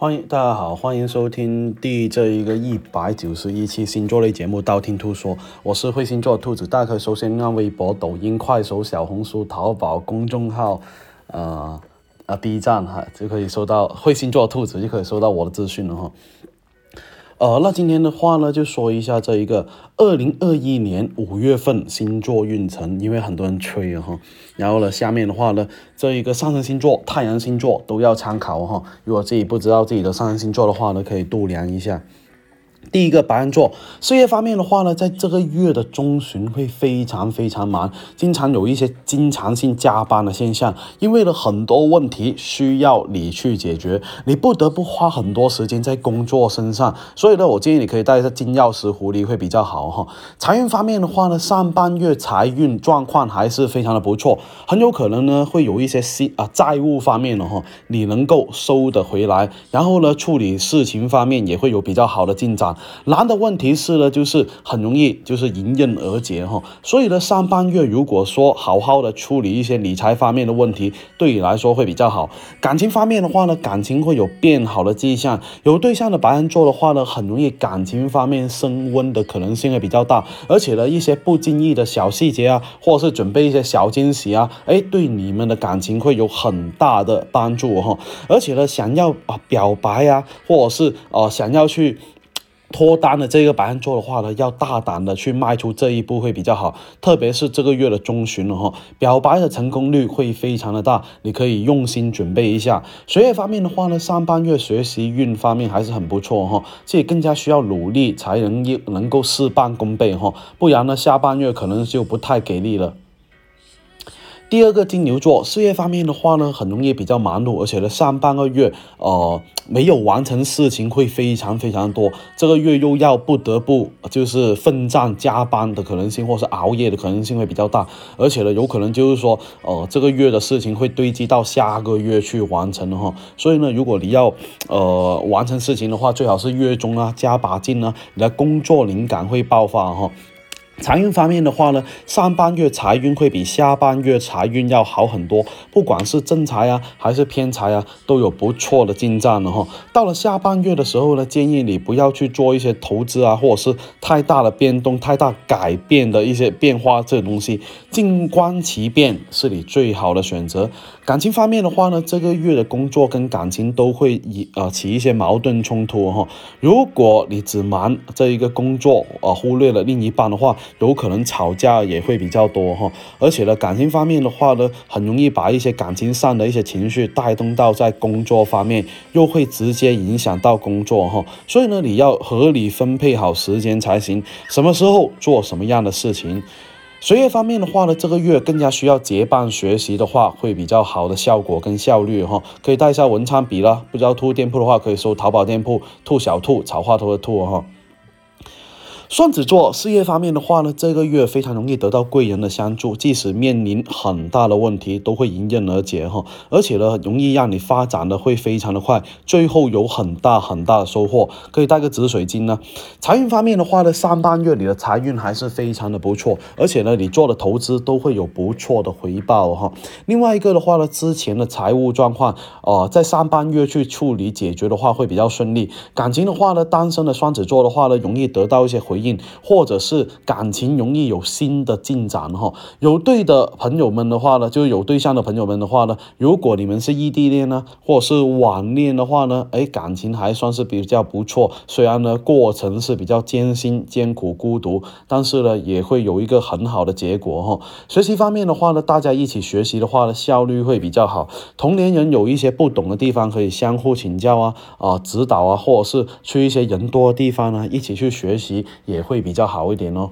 欢迎大家好，欢迎收听第这一个一百九十一期星座类节目《道听途说》，我是会星座兔子，大家可以搜新浪微博、抖音、快手、小红书、淘宝公众号，呃呃 B 站哈，就可以收到会星座兔子就可以收到我的资讯了哈。呃，那今天的话呢，就说一下这一个二零二一年五月份星座运程，因为很多人吹啊哈。然后呢，下面的话呢，这一个上升星座、太阳星座都要参考哈。如果自己不知道自己的上升星座的话呢，可以度量一下。第一个白羊座，事业方面的话呢，在这个月的中旬会非常非常忙，经常有一些经常性加班的现象，因为呢很多问题需要你去解决，你不得不花很多时间在工作身上，所以呢，我建议你可以带一下金钥匙狐狸会比较好哈。财运方面的话呢，上半月财运状况还是非常的不错，很有可能呢会有一些息啊债务方面的哈，你能够收得回来，然后呢处理事情方面也会有比较好的进展。难的问题是呢，就是很容易就是迎刃而解哈，所以呢，上半月如果说好好的处理一些理财方面的问题，对你来说会比较好。感情方面的话呢，感情会有变好的迹象。有对象的白羊座的话呢，很容易感情方面升温的可能性会比较大，而且呢，一些不经意的小细节啊，或者是准备一些小惊喜啊，哎，对你们的感情会有很大的帮助哈。而且呢，想要啊表白啊，或者是呃想要去。脱单的这个白羊座的话呢，要大胆的去迈出这一步会比较好，特别是这个月的中旬了哈，表白的成功率会非常的大，你可以用心准备一下。学业方面的话呢，上半月学习运方面还是很不错哈，这更加需要努力才能能够事半功倍哈，不然呢下半月可能就不太给力了。第二个金牛座事业方面的话呢，很容易比较忙碌，而且呢上半个月呃没有完成事情会非常非常多，这个月又要不得不就是奋战加班的可能性，或是熬夜的可能性会比较大，而且呢有可能就是说呃这个月的事情会堆积到下个月去完成哈，所以呢如果你要呃完成事情的话，最好是月中啊加把劲呢，你的工作灵感会爆发哈。财运方面的话呢，上半月财运会比下半月财运要好很多，不管是正财啊还是偏财啊，都有不错的进展了哈。到了下半月的时候呢，建议你不要去做一些投资啊，或者是太大的变动、太大改变的一些变化这东西，静观其变是你最好的选择。感情方面的话呢，这个月的工作跟感情都会以呃起一些矛盾冲突哈。如果你只忙这一个工作啊，忽略了另一半的话，有可能吵架也会比较多哈，而且呢，感情方面的话呢，很容易把一些感情上的一些情绪带动到在工作方面，又会直接影响到工作哈，所以呢，你要合理分配好时间才行，什么时候做什么样的事情。学业方面的话呢，这个月更加需要结伴学习的话，会比较好的效果跟效率哈，可以带一下文昌笔了。不知道兔店铺的话，可以搜淘宝店铺兔小兔草花头的兔哈。双子座事业方面的话呢，这个月非常容易得到贵人的相助，即使面临很大的问题，都会迎刃而解哈。而且呢，容易让你发展的会非常的快，最后有很大很大的收获。可以带个紫水晶呢。财运方面的话呢，上半月你的财运还是非常的不错，而且呢，你做的投资都会有不错的回报哈。另外一个的话呢，之前的财务状况哦，在上半月去处理解决的话会比较顺利。感情的话呢，单身的双子座的话呢，容易得到一些回。应或者是感情容易有新的进展哈，有对的朋友们的话呢，就有对象的朋友们的话呢，如果你们是异地恋呢，或者是网恋的话呢，哎，感情还算是比较不错。虽然呢过程是比较艰辛、艰苦、孤独，但是呢也会有一个很好的结果哈。学习方面的话呢，大家一起学习的话呢，效率会比较好。同年人有一些不懂的地方，可以相互请教啊啊，指导啊，或者是去一些人多的地方呢，一起去学习。也会比较好一点哦。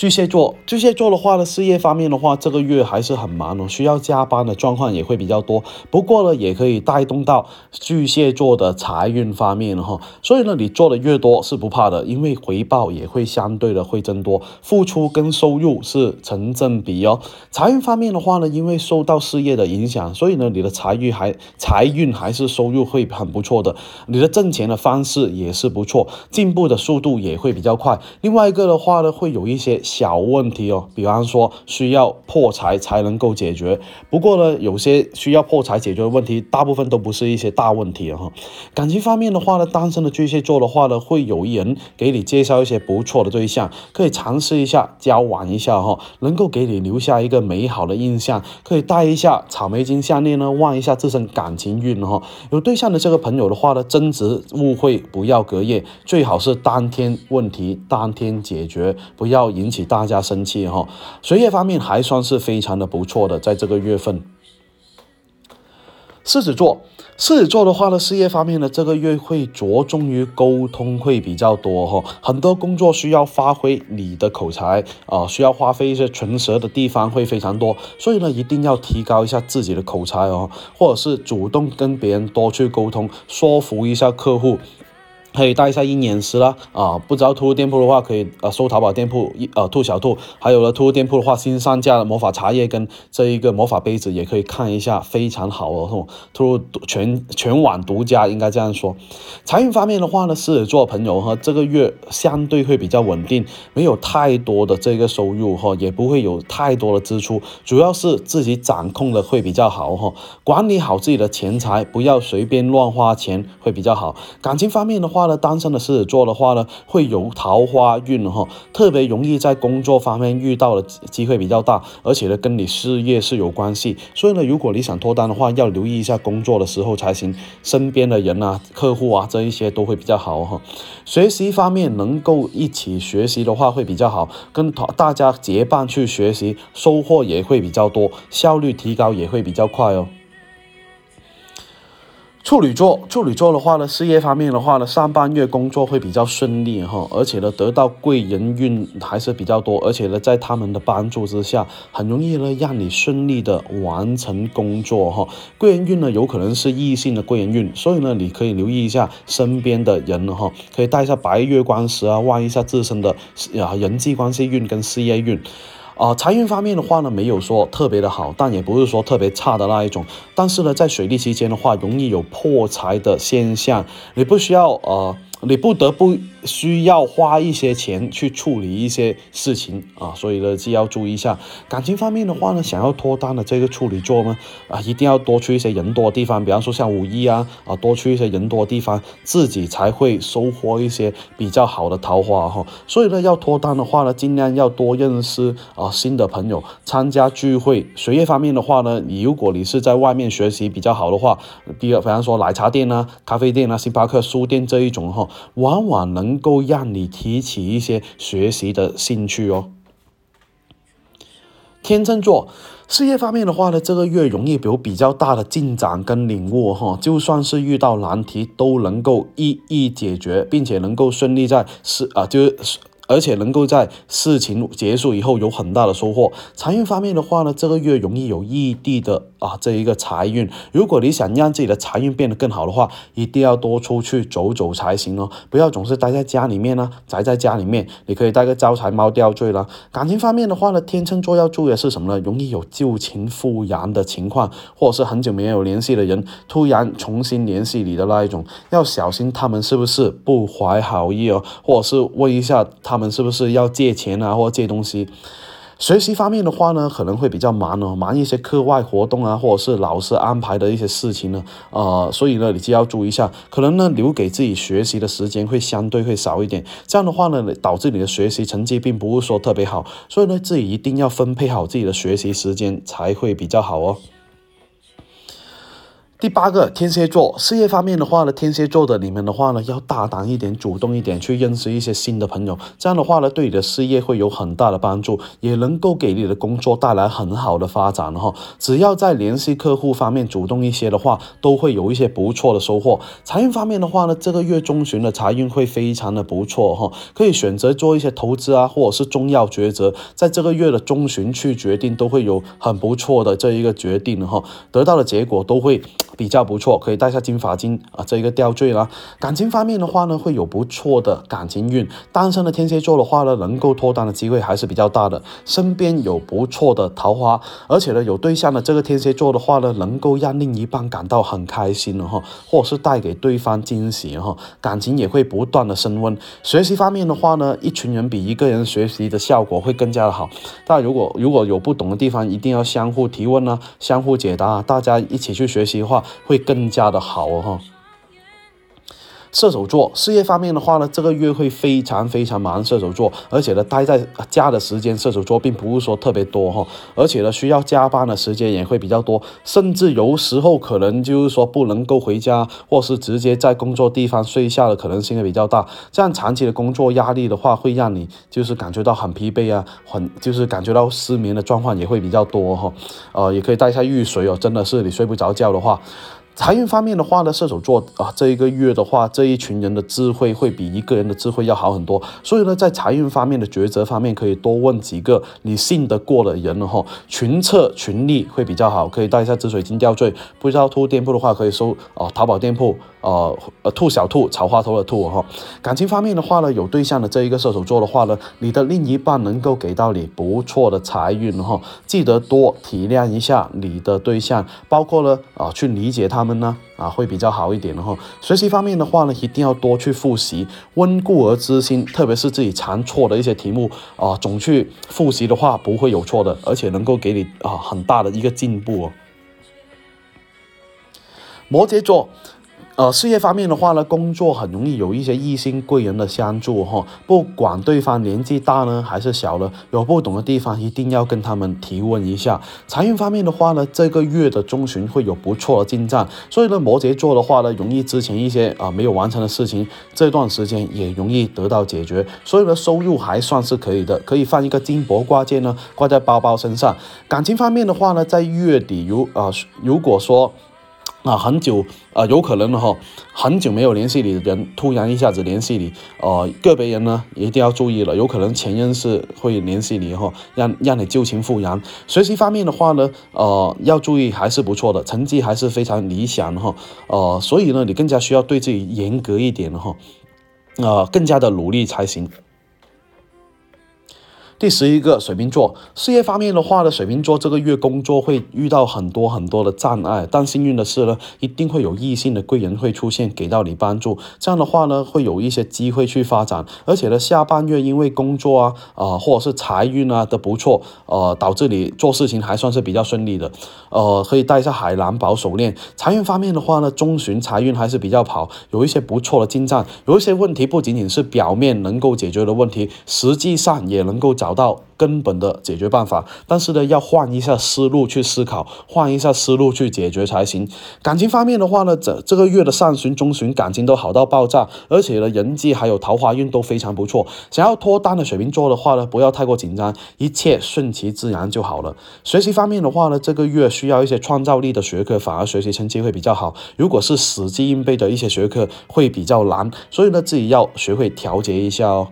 巨蟹座，巨蟹座的话呢，事业方面的话，这个月还是很忙哦，需要加班的状况也会比较多。不过呢，也可以带动到巨蟹座的财运方面哈。所以呢，你做的越多是不怕的，因为回报也会相对的会增多，付出跟收入是成正比哦。财运方面的话呢，因为受到事业的影响，所以呢，你的财运还财运还是收入会很不错的。你的挣钱的方式也是不错，进步的速度也会比较快。另外一个的话呢，会有一些。小问题哦，比方说需要破财才能够解决。不过呢，有些需要破财解决的问题，大部分都不是一些大问题哈。感情方面的话呢，单身的巨蟹座的话呢，会有人给你介绍一些不错的对象，可以尝试一下交往一下哈，能够给你留下一个美好的印象，可以戴一下草莓金项链呢，旺一下自身感情运哈。有对象的这个朋友的话呢，争执误会不要隔夜，最好是当天问题当天解决，不要引起大家生气哈。学业方面还算是非常的不错的，在这个月份。狮子座，狮子座的话呢，事业方面呢，这个月会着重于沟通会比较多哈，很多工作需要发挥你的口才啊，需要花费一些唇舌的地方会非常多，所以呢，一定要提高一下自己的口才哦，或者是主动跟别人多去沟通，说服一下客户。可以带一下鹰眼石啦，啊，不知道兔兔店铺的话，可以呃搜淘宝店铺一呃兔小兔，还有了兔兔店铺的话，新上架的魔法茶叶跟这一个魔法杯子也可以看一下，非常好哦，兔兔全全网独家，应该这样说。财运方面的话呢，狮子座朋友哈，这个月相对会比较稳定，没有太多的这个收入哈，也不会有太多的支出，主要是自己掌控的会比较好哈，管理好自己的钱财，不要随便乱花钱会比较好。感情方面的话。话呢，单身的狮子座的话呢，会有桃花运哈，特别容易在工作方面遇到的机会比较大，而且呢，跟你事业是有关系。所以呢，如果你想脱单的话，要留意一下工作的时候才行，身边的人啊、客户啊这一些都会比较好哈。学习方面能够一起学习的话会比较好，跟大家结伴去学习，收获也会比较多，效率提高也会比较快哦。处女座，处女座的话呢，事业方面的话呢，上半月工作会比较顺利哈，而且呢，得到贵人运还是比较多，而且呢，在他们的帮助之下，很容易呢，让你顺利的完成工作哈。贵人运呢，有可能是异性的贵人运，所以呢，你可以留意一下身边的人哈，可以带一下白月光石啊，旺一下自身的啊人际关系运跟事业运。啊，财运方面的话呢，没有说特别的好，但也不是说特别差的那一种。但是呢，在水利期间的话，容易有破财的现象，你不需要呃。你不得不需要花一些钱去处理一些事情啊，所以呢，就要注意一下感情方面的话呢，想要脱单的这个处女座呢，啊，一定要多去一些人多的地方，比方说像五一啊，啊，多去一些人多的地方，自己才会收获一些比较好的桃花哈。所以呢，要脱单的话呢，尽量要多认识啊新的朋友，参加聚会。学业方面的话呢，你如果你是在外面学习比较好的话，比比方说奶茶店啊、咖啡店啊、星巴克书店这一种哈。往往能够让你提起一些学习的兴趣哦。天秤座事业方面的话呢，这个月容易有比较大的进展跟领悟哈，就算是遇到难题都能够一一解决，并且能够顺利在事啊就是。而且能够在事情结束以后有很大的收获。财运方面的话呢，这个月容易有异地的啊这一个财运。如果你想让自己的财运变得更好的话，一定要多出去走走才行哦，不要总是待在家里面呢，宅在家里面。你可以带个招财猫吊坠了。感情方面的话呢，天秤座要注意的是什么呢？容易有旧情复燃的情况，或者是很久没有联系的人突然重新联系你的那一种，要小心他们是不是不怀好意哦，或者是问一下他。们是不是要借钱啊，或者借东西？学习方面的话呢，可能会比较忙哦，忙一些课外活动啊，或者是老师安排的一些事情呢，呃，所以呢，你就要注意一下，可能呢，留给自己学习的时间会相对会少一点。这样的话呢，导致你的学习成绩并不是说特别好，所以呢，自己一定要分配好自己的学习时间才会比较好哦。第八个天蝎座事业方面的话呢，天蝎座的你们的话呢，要大胆一点，主动一点，去认识一些新的朋友。这样的话呢，对你的事业会有很大的帮助，也能够给你的工作带来很好的发展哈。只要在联系客户方面主动一些的话，都会有一些不错的收获。财运方面的话呢，这个月中旬的财运会非常的不错哈，可以选择做一些投资啊，或者是重要抉择，在这个月的中旬去决定，都会有很不错的这一个决定哈，得到的结果都会。比较不错，可以戴下金发晶啊，这一个吊坠啦。感情方面的话呢，会有不错的感情运。单身的天蝎座的话呢，能够脱单的机会还是比较大的，身边有不错的桃花，而且呢，有对象的这个天蝎座的话呢，能够让另一半感到很开心的哈，或是带给对方惊喜哈，感情也会不断的升温。学习方面的话呢，一群人比一个人学习的效果会更加的好。但如果如果有不懂的地方，一定要相互提问呢，相互解答，大家一起去学习的话，会更加的好哦。射手座事业方面的话呢，这个月会非常非常忙。射手座，而且呢，待在家的时间，射手座并不是说特别多哈，而且呢，需要加班的时间也会比较多，甚至有时候可能就是说不能够回家，或是直接在工作地方睡下的可能性也比较大。这样长期的工作压力的话，会让你就是感觉到很疲惫啊，很就是感觉到失眠的状况也会比较多哈。呃，也可以带一下浴水哦，真的是你睡不着觉的话。财运方面的话呢，射手座啊，这一个月的话，这一群人的智慧会比一个人的智慧要好很多。所以呢，在财运方面的抉择方面，可以多问几个你信得过的人了哈。群策群力会比较好，可以带一下紫水晶吊坠。不知道兔店铺的话，可以搜哦，淘宝店铺。呃呃，兔小兔，草花头的兔哈。感情方面的话呢，有对象的这一个射手座的话呢，你的另一半能够给到你不错的财运哈。记得多体谅一下你的对象，包括呢啊，去理解他们呢啊，会比较好一点的哈。学习方面的话呢，一定要多去复习，温故而知新，特别是自己常错的一些题目啊，总去复习的话，不会有错的，而且能够给你啊很大的一个进步哦。摩羯座。呃，事业方面的话呢，工作很容易有一些异性贵人的相助哈，不管对方年纪大呢还是小了，有不懂的地方一定要跟他们提问一下。财运方面的话呢，这个月的中旬会有不错的进展，所以呢，摩羯座的话呢，容易之前一些啊没有完成的事情，这段时间也容易得到解决，所以呢，收入还算是可以的，可以放一个金箔挂件呢，挂在包包身上。感情方面的话呢，在月底如啊，如果说。啊，很久啊，有可能的哈，很久没有联系你的人，突然一下子联系你，呃，个别人呢一定要注意了，有可能前任是会联系你哈，让让你旧情复燃。学习方面的话呢，呃，要注意还是不错的，成绩还是非常理想的哈，呃，所以呢，你更加需要对自己严格一点哈，呃，更加的努力才行。第十一个水瓶座事业方面的话呢，水瓶座这个月工作会遇到很多很多的障碍，但幸运的是呢，一定会有异性的贵人会出现，给到你帮助。这样的话呢，会有一些机会去发展，而且呢，下半月因为工作啊啊或者是财运啊的不错，呃，导致你做事情还算是比较顺利的。呃，可以带一下海蓝宝手链。财运方面的话呢，中旬财运还是比较好，有一些不错的进展。有一些问题不仅仅是表面能够解决的问题，实际上也能够找。找到根本的解决办法，但是呢，要换一下思路去思考，换一下思路去解决才行。感情方面的话呢，这这个月的上旬、中旬感情都好到爆炸，而且呢，人际还有桃花运都非常不错。想要脱单的水瓶座的话呢，不要太过紧张，一切顺其自然就好了。学习方面的话呢，这个月需要一些创造力的学科，反而学习成绩会比较好。如果是死记硬背的一些学科，会比较难，所以呢，自己要学会调节一下哦。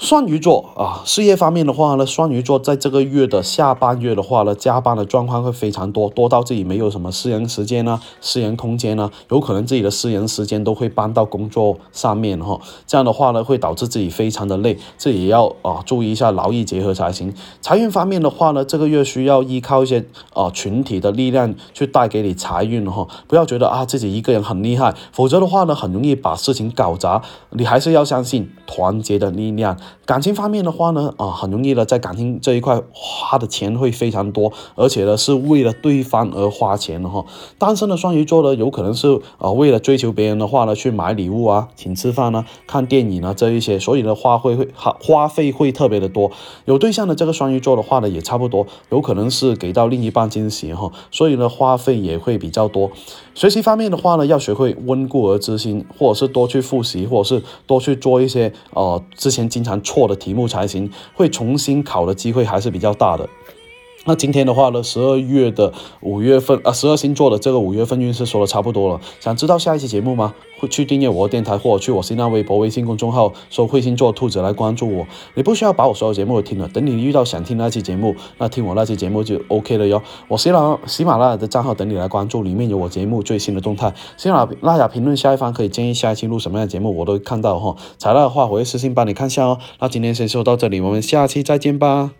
双鱼座啊，事业方面的话呢，双鱼座在这个月的下半月的话呢，加班的状况会非常多，多到自己没有什么私人时间呢，私人空间呢，有可能自己的私人时间都会搬到工作上面哈。这样的话呢，会导致自己非常的累，这也要啊注意一下劳逸结合才行。财运方面的话呢，这个月需要依靠一些啊群体的力量去带给你财运哈，不要觉得啊自己一个人很厉害，否则的话呢，很容易把事情搞砸。你还是要相信团结的力量。感情方面的话呢，啊，很容易的在感情这一块花的钱会非常多，而且呢是为了对方而花钱的哈。单身的双鱼座呢，有可能是啊为了追求别人的话呢，去买礼物啊，请吃饭啊，看电影啊这一些，所以呢花费会花花费会特别的多。有对象的这个双鱼座的话呢，也差不多，有可能是给到另一半惊喜哈，所以呢花费也会比较多。学习方面的话呢，要学会温故而知新，或者是多去复习，或者是多去做一些呃之前经常错的题目才行，会重新考的机会还是比较大的。那今天的话呢，十二月的五月份啊，十二星座的这个五月份运势说的差不多了。想知道下一期节目吗？会去订阅我的电台，或者去我新浪微博、微信公众号搜“会星座兔子”来关注我。你不需要把我所有节目都听了，等你遇到想听那期节目，那听我那期节目就 OK 了哟。我喜马喜马拉雅的账号等你来关注，里面有我节目最新的动态。喜马拉雅评论下一方可以建议下一期录什么样的节目，我都看到哈。材料的话，我会私信帮你看下哦。那今天先说到这里，我们下期再见吧。